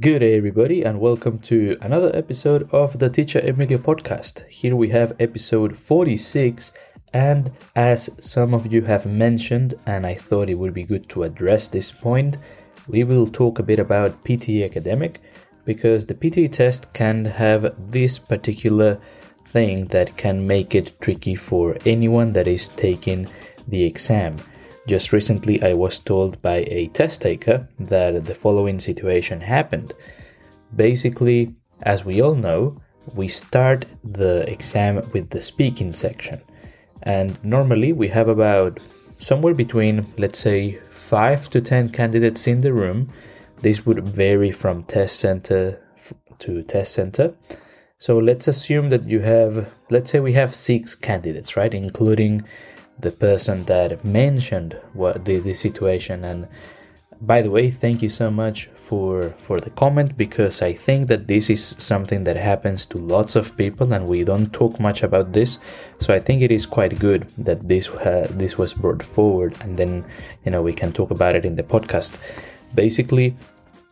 Good day, everybody, and welcome to another episode of the Teacher Emilio podcast. Here we have episode 46, and as some of you have mentioned, and I thought it would be good to address this point, we will talk a bit about PTE Academic because the PTE test can have this particular thing that can make it tricky for anyone that is taking the exam. Just recently, I was told by a test taker that the following situation happened. Basically, as we all know, we start the exam with the speaking section. And normally we have about somewhere between, let's say, 5 to 10 candidates in the room. This would vary from test center to test center. So let's assume that you have, let's say we have six candidates, right? Including the person that mentioned what the, the situation. And by the way thank you so much for for the comment because i think that this is something that happens to lots of people and we don't talk much about this. So i think it is quite good that this uh, this was brought forward and then you know we can talk about it in the podcast. Basically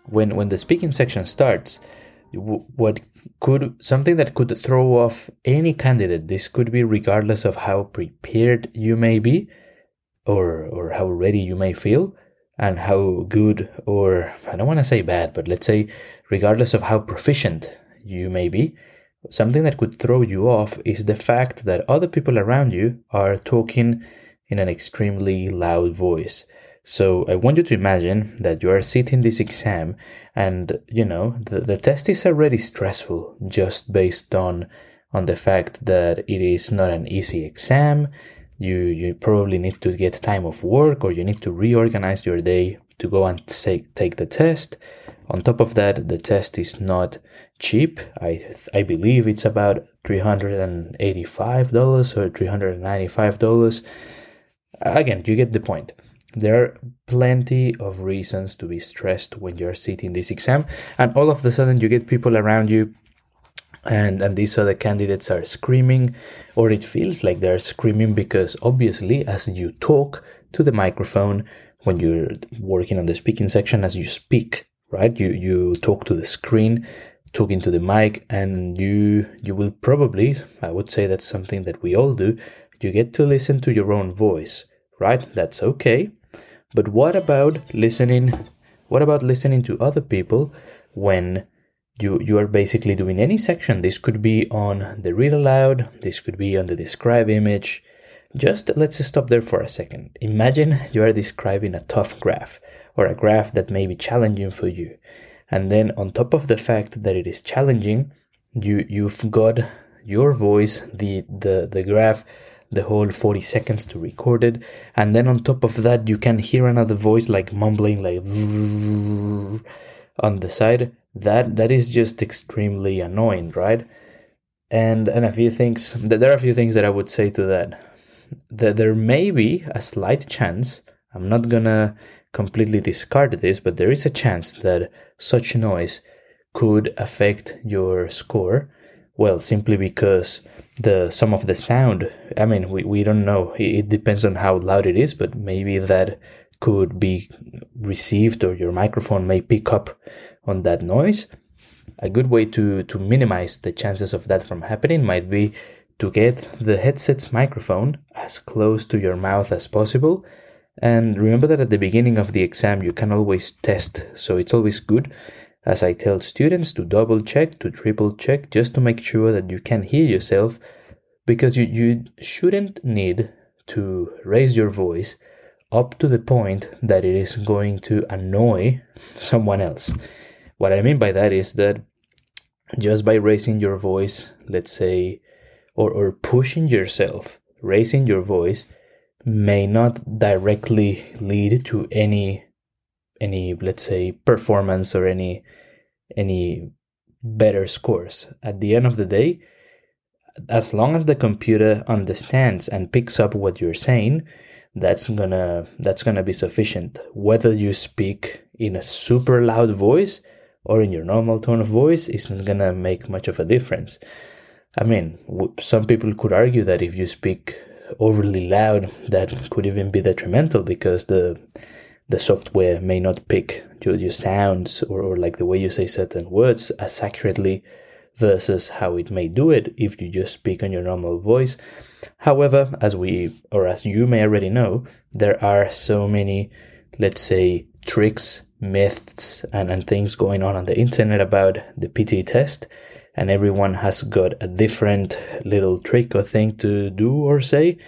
when when the speaking section starts what could something that could throw off any candidate. This could be regardless of how prepared you may be or or how ready you may feel and how good or i don't want to say bad but let's say regardless of how proficient you may be something that could throw you off is the fact that other people around you are talking in an extremely loud voice so I want you to imagine that you are sitting this exam and you know the, the test is already stressful just based on on the fact that it is not an easy exam. You you probably need to get time off work or you need to reorganize your day to go and take take the test. On top of that, the test is not cheap. I I believe it's about three hundred and eighty five dollars or three hundred and ninety five dollars. Again, you get the point. There are plenty of reasons to be stressed when you're sitting this exam, and all of a sudden you get people around you and and these other candidates are screaming or it feels like they're screaming because obviously as you talk to the microphone when you're working on the speaking section as you speak right you you talk to the screen talking to the mic and you you will probably i would say that's something that we all do you get to listen to your own voice right? That's okay but what about listening? What about listening to other people when you you are basically doing any section? This could be on the read aloud. This could be on the describe image. Just let's stop there for a second. Imagine you are describing a tough graph or a graph that may be challenging for you. And then on top of the fact that it is challenging, you you've got your voice, the the the graph the whole 40 seconds to record it. And then on top of that you can hear another voice like mumbling like on the side. That that is just extremely annoying right? And and a few things that there are a few things that i would say to that. That there may be a slight chance i'm not gonna completely discard this but there is a chance that such noise could affect your score. Well, simply because the some of the sound. I mean, we, we don't know. It depends on how loud it is, but maybe that could be received or your microphone may pick up on that noise. A good way to to minimize the chances of that from happening might be to get the headset's microphone as close to your mouth as possible. And remember that at the beginning of the exam, you can always test, so it's always good as I tell students to double check, to triple check, just to make sure that you can hear yourself, because you, you shouldn't need to raise your voice up to the point that it is going to annoy someone else. What I mean by that is that just by raising your voice, let's say, or, or pushing yourself, raising your voice may not directly lead to any any let's say performance or any any better scores. At the end of the day as long as the computer understands and picks up what you're saying that's gonna that's gonna be sufficient. Whether you speak in a super loud voice or in your normal tone of voice isn't gonna make much of a difference. I mean some people could argue that if you speak overly loud that could even be detrimental because the the software may not pick your, your sounds or, or like the way you say certain words as accurately versus how it may do it if you just speak on your normal voice. However, as we or as you may already know, there are so many, let's say, tricks, myths, and, and things going on on the internet about the PTE test, and everyone has got a different little trick or thing to do or say.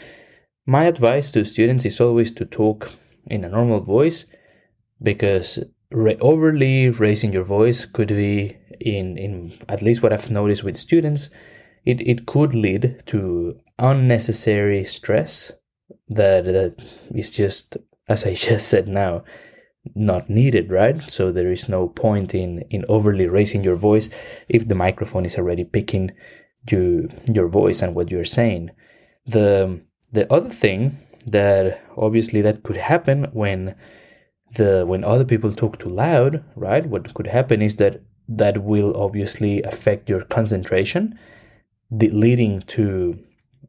My advice to students is always to talk in a normal voice because re- overly raising your voice could be in in at least what I've noticed with students, it, it could lead to unnecessary stress that that is just as I just said now not needed, right? So there is no point in in overly raising your voice if the microphone is already picking you your voice and what you're saying. The the other thing that obviously that could happen when the when other people talk too loud, right? What could happen is that that will obviously affect your concentration, the, leading to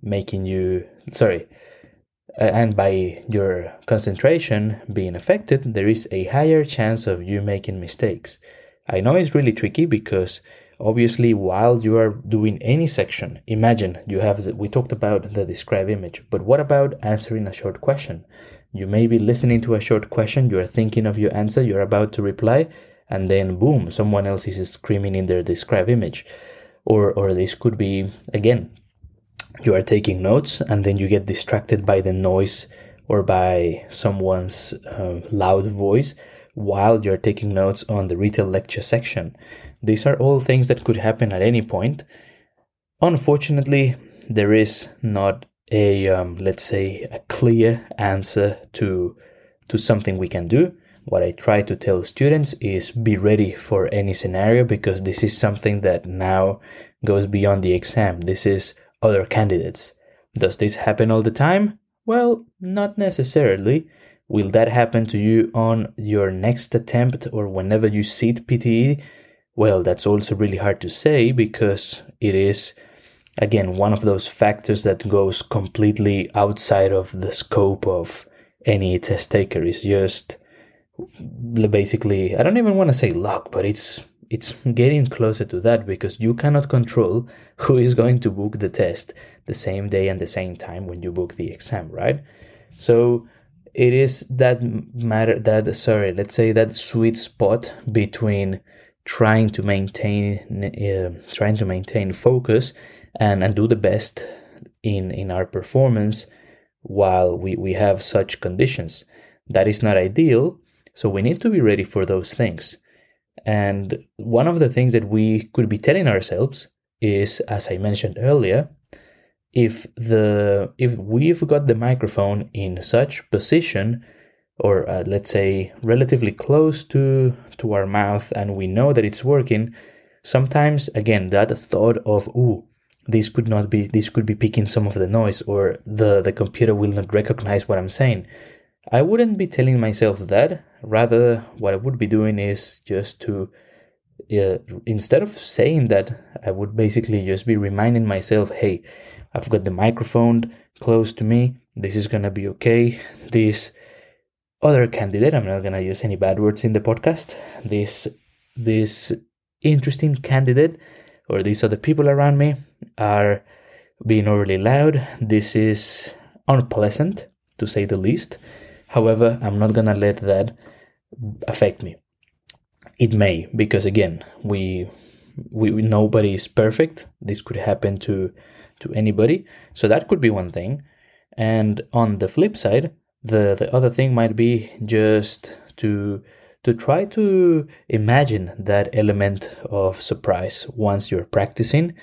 making you sorry. And by your concentration being affected, there is a higher chance of you making mistakes. I know it's really tricky because obviously while you are doing any section, imagine you have the, we talked about the describe image, but what about answering a short question? You may be listening to a short question, you are thinking of your answer, you're about to reply, and then boom, someone else is screaming in their describe image. Or, or this could be, again, you are taking notes and then you get distracted by the noise or by someone's uh, loud voice while you're taking notes on the retell lecture section. These are all things that could happen at any point. Unfortunately, there is not a um, let's say a clear answer to to something we can do what I try to tell students is be ready for any scenario because this is something that now goes beyond the exam. This is other candidates. Does this happen all the time? Well, not necessarily. Will that happen to you on your next attempt or whenever you sit PTE? Well, that's also really hard to say because it is, again, one of those factors that goes completely outside of the scope of any test taker. It's just basically i don't even want to say luck but it's it's getting closer to that because you cannot control who is going to book the test the same day and the same time when you book the exam right so it is that matter that sorry let's say that sweet spot between trying to maintain uh, trying to maintain focus and and do the best in in our performance while we we have such conditions that is not ideal so we need to be ready for those things. And one of the things that we could be telling ourselves is, as I mentioned earlier, if the if we've got the microphone in such position or uh, let's say relatively close to to our mouth and we know that it's working sometimes again that thought of ooh this could not be this could be picking some of the noise or the the computer will not recognize what i'm saying I wouldn't be telling myself that. Rather, what I would be doing is just to, uh, instead of saying that, I would basically just be reminding myself, hey, I've got the microphone close to me. This is gonna be okay. This other candidate, I'm not gonna use any bad words in the podcast. This this interesting candidate or these other people around me are being overly loud. This is unpleasant to say the least However, I'm not gonna let that affect me. It may, because again, we we nobody is perfect. This could happen to to anybody. So that could be one thing. And on the flip side, the the other thing might be just to to try to imagine that element of surprise once you're practicing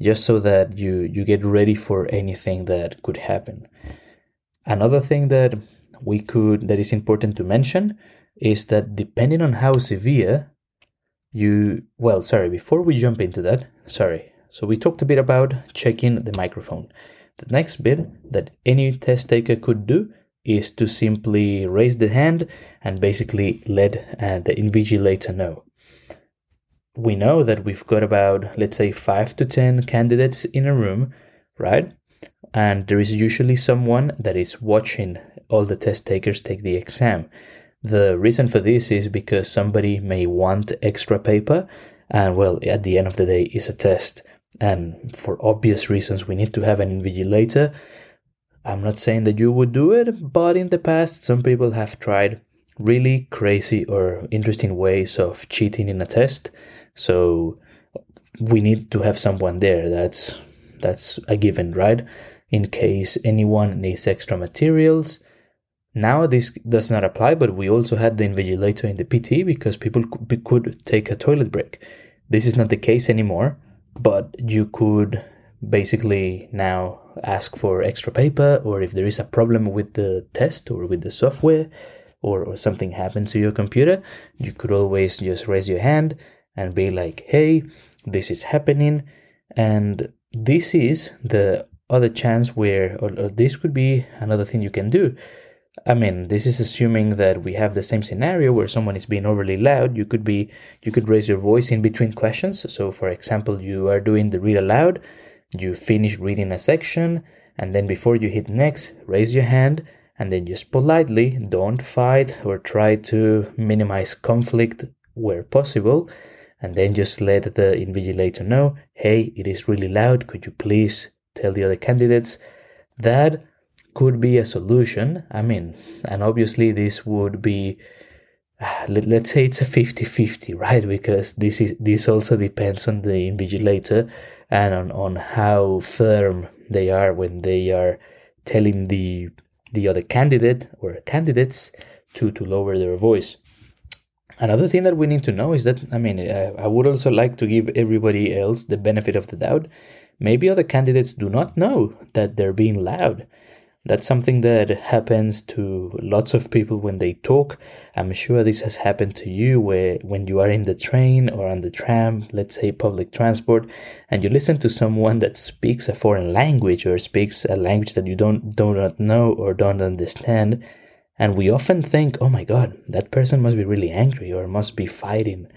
just so that you you get ready for anything that could happen another thing that we could that is important to mention is that depending on how severe you well sorry before we jump into that sorry. So we talked a bit about checking the microphone. The next bit that any test taker could do is to simply raise the hand and basically let uh, the invigilator know. We know that we've got about let's say 5 to 10 candidates in a room right? And there is usually someone that is watching all the test takers take the exam. The reason for this is because somebody may want extra paper, and well, at the end of the day, it's a test. And for obvious reasons, we need to have an invigilator. I'm not saying that you would do it, but in the past, some people have tried really crazy or interesting ways of cheating in a test. So we need to have someone there. That's that's a given, right? In case anyone needs extra materials. Now this does not apply, but we also had the invigilator in the PT because people could take a toilet break. This is not the case anymore, but you could basically now ask for extra paper or if there is a problem with the test or with the software or, or something happens to your computer, you could always just raise your hand and be like, hey, this is happening. And this is the other chance where, or, or this could be another thing you can do. I mean, this is assuming that we have the same scenario where someone is being overly loud. You could be, you could raise your voice in between questions. So, for example, you are doing the read aloud, you finish reading a section, and then before you hit next, raise your hand and then just politely don't fight or try to minimize conflict where possible and then just let the invigilator know hey it is really loud could you please tell the other candidates that could be a solution i mean and obviously this would be let's say it's a 50-50 right because this is this also depends on the invigilator and on, on how firm they are when they are telling the the other candidate or candidates to, to lower their voice. Another thing that we need to know is that, I mean, I, I would also like to give everybody else the benefit of the doubt. Maybe other candidates do not know that they're being loud. That's something that happens to lots of people when they talk. I'm sure this has happened to you where when you are in the train or on the tram, let's say public transport, and you listen to someone that speaks a foreign language or speaks a language that you don't do not know or don't understand. And we often think, oh my god, that person must be really angry or must be fighting.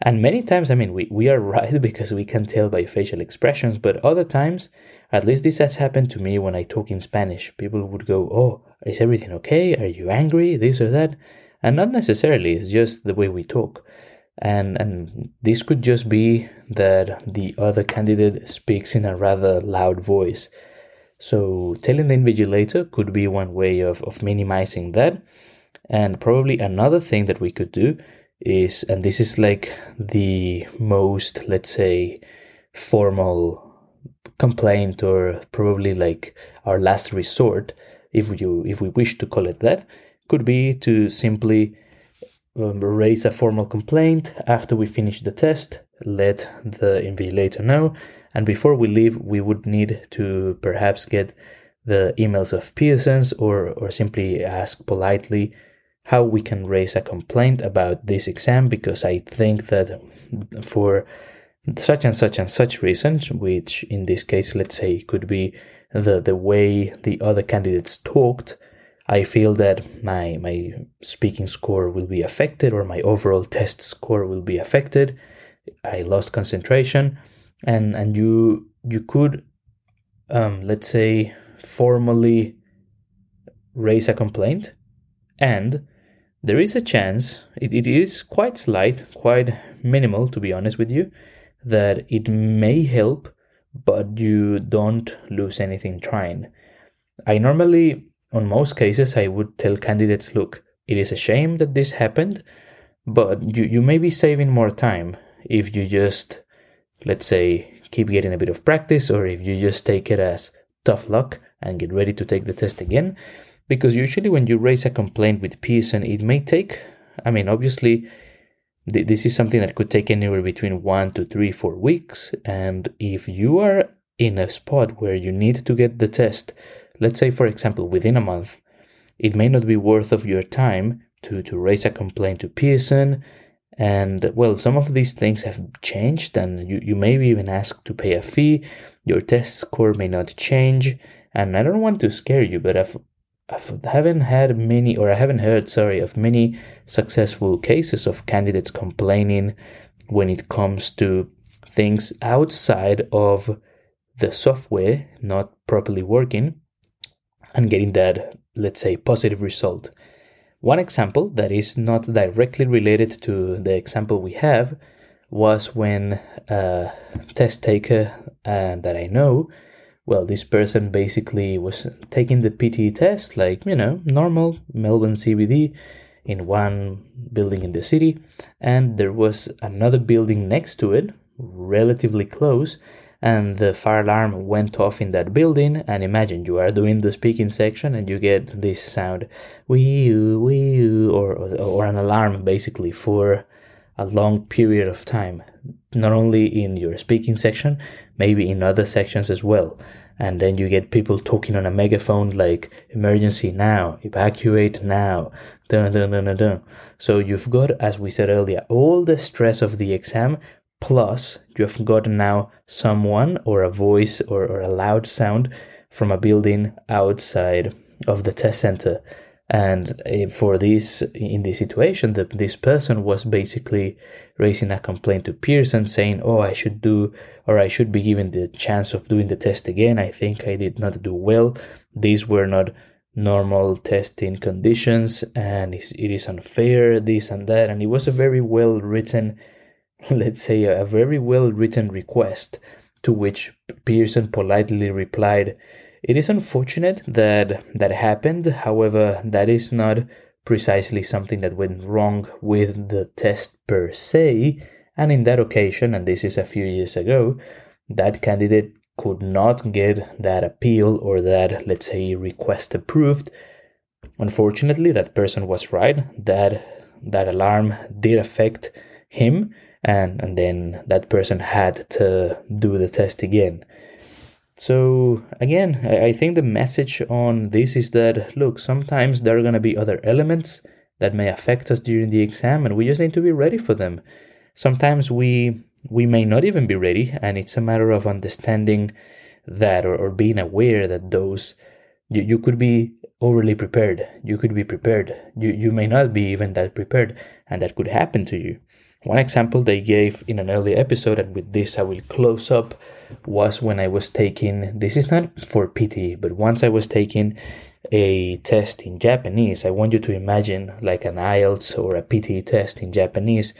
And many times, I mean, we, we are right because we can tell by facial expressions, but other times, at least this has happened to me when I talk in Spanish. People would go, Oh, is everything okay? Are you angry? This or that? And not necessarily, it's just the way we talk. And, and this could just be that the other candidate speaks in a rather loud voice. So telling the invigilator could be one way of, of minimizing that. And probably another thing that we could do is, and this is like the most, let's say, formal complaint or probably like our last resort, if you if we wish to call it that, could be to simply um, raise a formal complaint after we finish the test, let the invigilator know, and before we leave, we would need to perhaps get the emails of Pearson's or or simply ask politely how we can raise a complaint about this exam because I think that for such and such and such reasons, which in this case, let's say, could be the, the way the other candidates talked, I feel that my, my speaking score will be affected or my overall test score will be affected. I lost concentration and, and you, you could, um, let's say, formally raise a complaint and there is a chance, it, it is quite slight, quite minimal to be honest with you, that it may help, but you don't lose anything trying. I normally, on most cases, I would tell candidates look, it is a shame that this happened, but you, you may be saving more time if you just, let's say, keep getting a bit of practice, or if you just take it as tough luck and get ready to take the test again because usually when you raise a complaint with Pearson, it may take, I mean, obviously, th- this is something that could take anywhere between one to three, four weeks. And if you are in a spot where you need to get the test, let's say, for example, within a month, it may not be worth of your time to, to raise a complaint to Pearson. And well, some of these things have changed, and you, you may be even asked to pay a fee. Your test score may not change. And I don't want to scare you, but I've I haven't had many, or I haven't heard, sorry, of many successful cases of candidates complaining when it comes to things outside of the software not properly working and getting that, let's say, positive result. One example that is not directly related to the example we have was when a test taker uh, that I know, well, this person basically was taking the PTE test, like, you know, normal Melbourne CBD in one building in the city, and there was another building next to it, relatively close, and the fire alarm went off in that building. And imagine you are doing the speaking section and you get this sound wee wee or or an alarm basically for a long period of time not only in your speaking section maybe in other sections as well and then you get people talking on a megaphone like emergency now evacuate now dun, dun, dun, dun, dun. so you've got as we said earlier all the stress of the exam plus you've got now someone or a voice or, or a loud sound from a building outside of the test center and uh, for this in this situation the, this person was basically raising a complaint to pearson saying oh i should do or i should be given the chance of doing the test again. I think i did not do well. These were not normal testing conditions and it is unfair this and that. And it was a very well written let's say, a very well written request, to which Pearson politely replied, It is unfortunate that that happened, however, that is not precisely something that went wrong with the test per se, and in that occasion, and this is a few years ago, that candidate could not get that appeal or that, let's say, request approved. Unfortunately, that person was right. That that alarm did affect him, and and then that person had to do the test again so again i think the message on this is that look sometimes there are going to be other elements that may affect us during the exam and we just need to be ready for them. Sometimes we we may not even be ready and it's a matter of understanding that or, or being aware that those you, you could be overly prepared you could be prepared you, you may not be even that prepared and that could happen to you. One example they gave in an early episode, and with this I will close up, was when I was taking this is not for PT, but once I was taking a test in Japanese. I want you to imagine like an IELTS or a PT test in Japanese.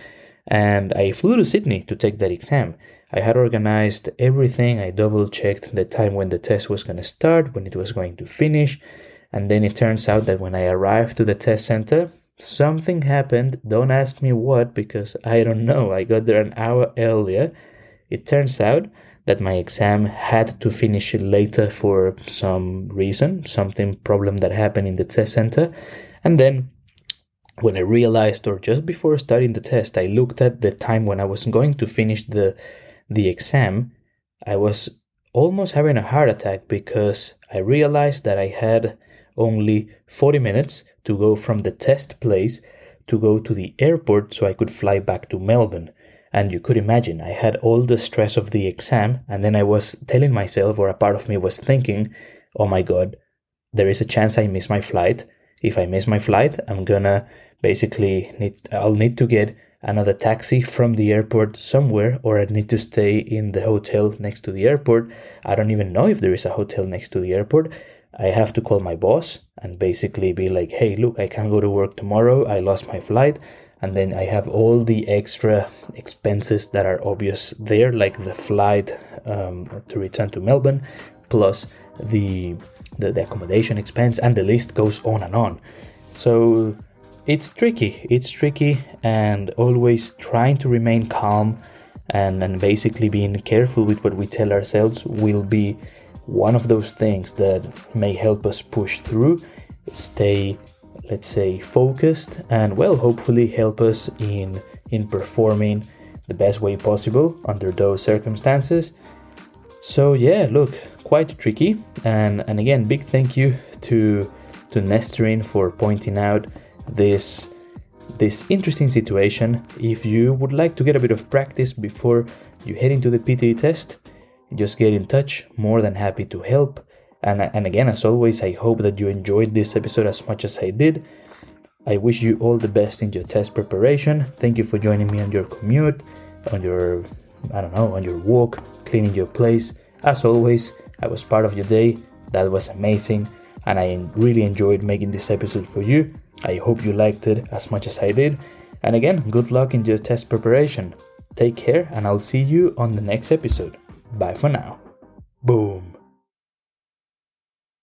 And I flew to Sydney to take that exam. I had organized everything. I double checked the time when the test was going to start, when it was going to finish. And then it turns out that when I arrived to the test center, something happened. Don't ask me what because I don't know. I got there an hour earlier. It turns out that my exam had to finish later for some reason, something problem that happened in the test center. And then when I realized or just before starting the test, I looked at the time when I was going to finish the the exam, I was almost having a heart attack because I realized that I had only 40 minutes to go from the test place to go to the airport so I could fly back to Melbourne. And you could imagine, I had all the stress of the exam, and then I was telling myself, or a part of me was thinking, oh my god, there is a chance I miss my flight. If I miss my flight, I'm gonna basically need, I'll need to get another taxi from the airport somewhere, or I need to stay in the hotel next to the airport. I don't even know if there is a hotel next to the airport. I have to call my boss and basically be like, hey, look, I can't go to work tomorrow. I lost my flight. And then I have all the extra expenses that are obvious there, like the flight um, to return to Melbourne, plus the, the, the accommodation expense, and the list goes on and on. So it's tricky. It's tricky, and always trying to remain calm and, and basically being careful with what we tell ourselves will be one of those things that may help us push through, stay, let's say, focused, and well, hopefully help us in in performing the best way possible under those circumstances. So yeah, look, quite tricky, and and again, big thank you to to Nestorin for pointing out this this interesting situation. If you would like to get a bit of practice before you head into the PTE test, just get in touch. More than happy to help. And, and again, as always, I hope that you enjoyed this episode as much as I did. I wish you all the best in your test preparation. Thank you for joining me on your commute, on your, I don't know, on your walk, cleaning your place. As always, I was part of your day. That was amazing. And I really enjoyed making this episode for you. I hope you liked it as much as I did. And again, good luck in your test preparation. Take care, and I'll see you on the next episode. Bye for now. Boom.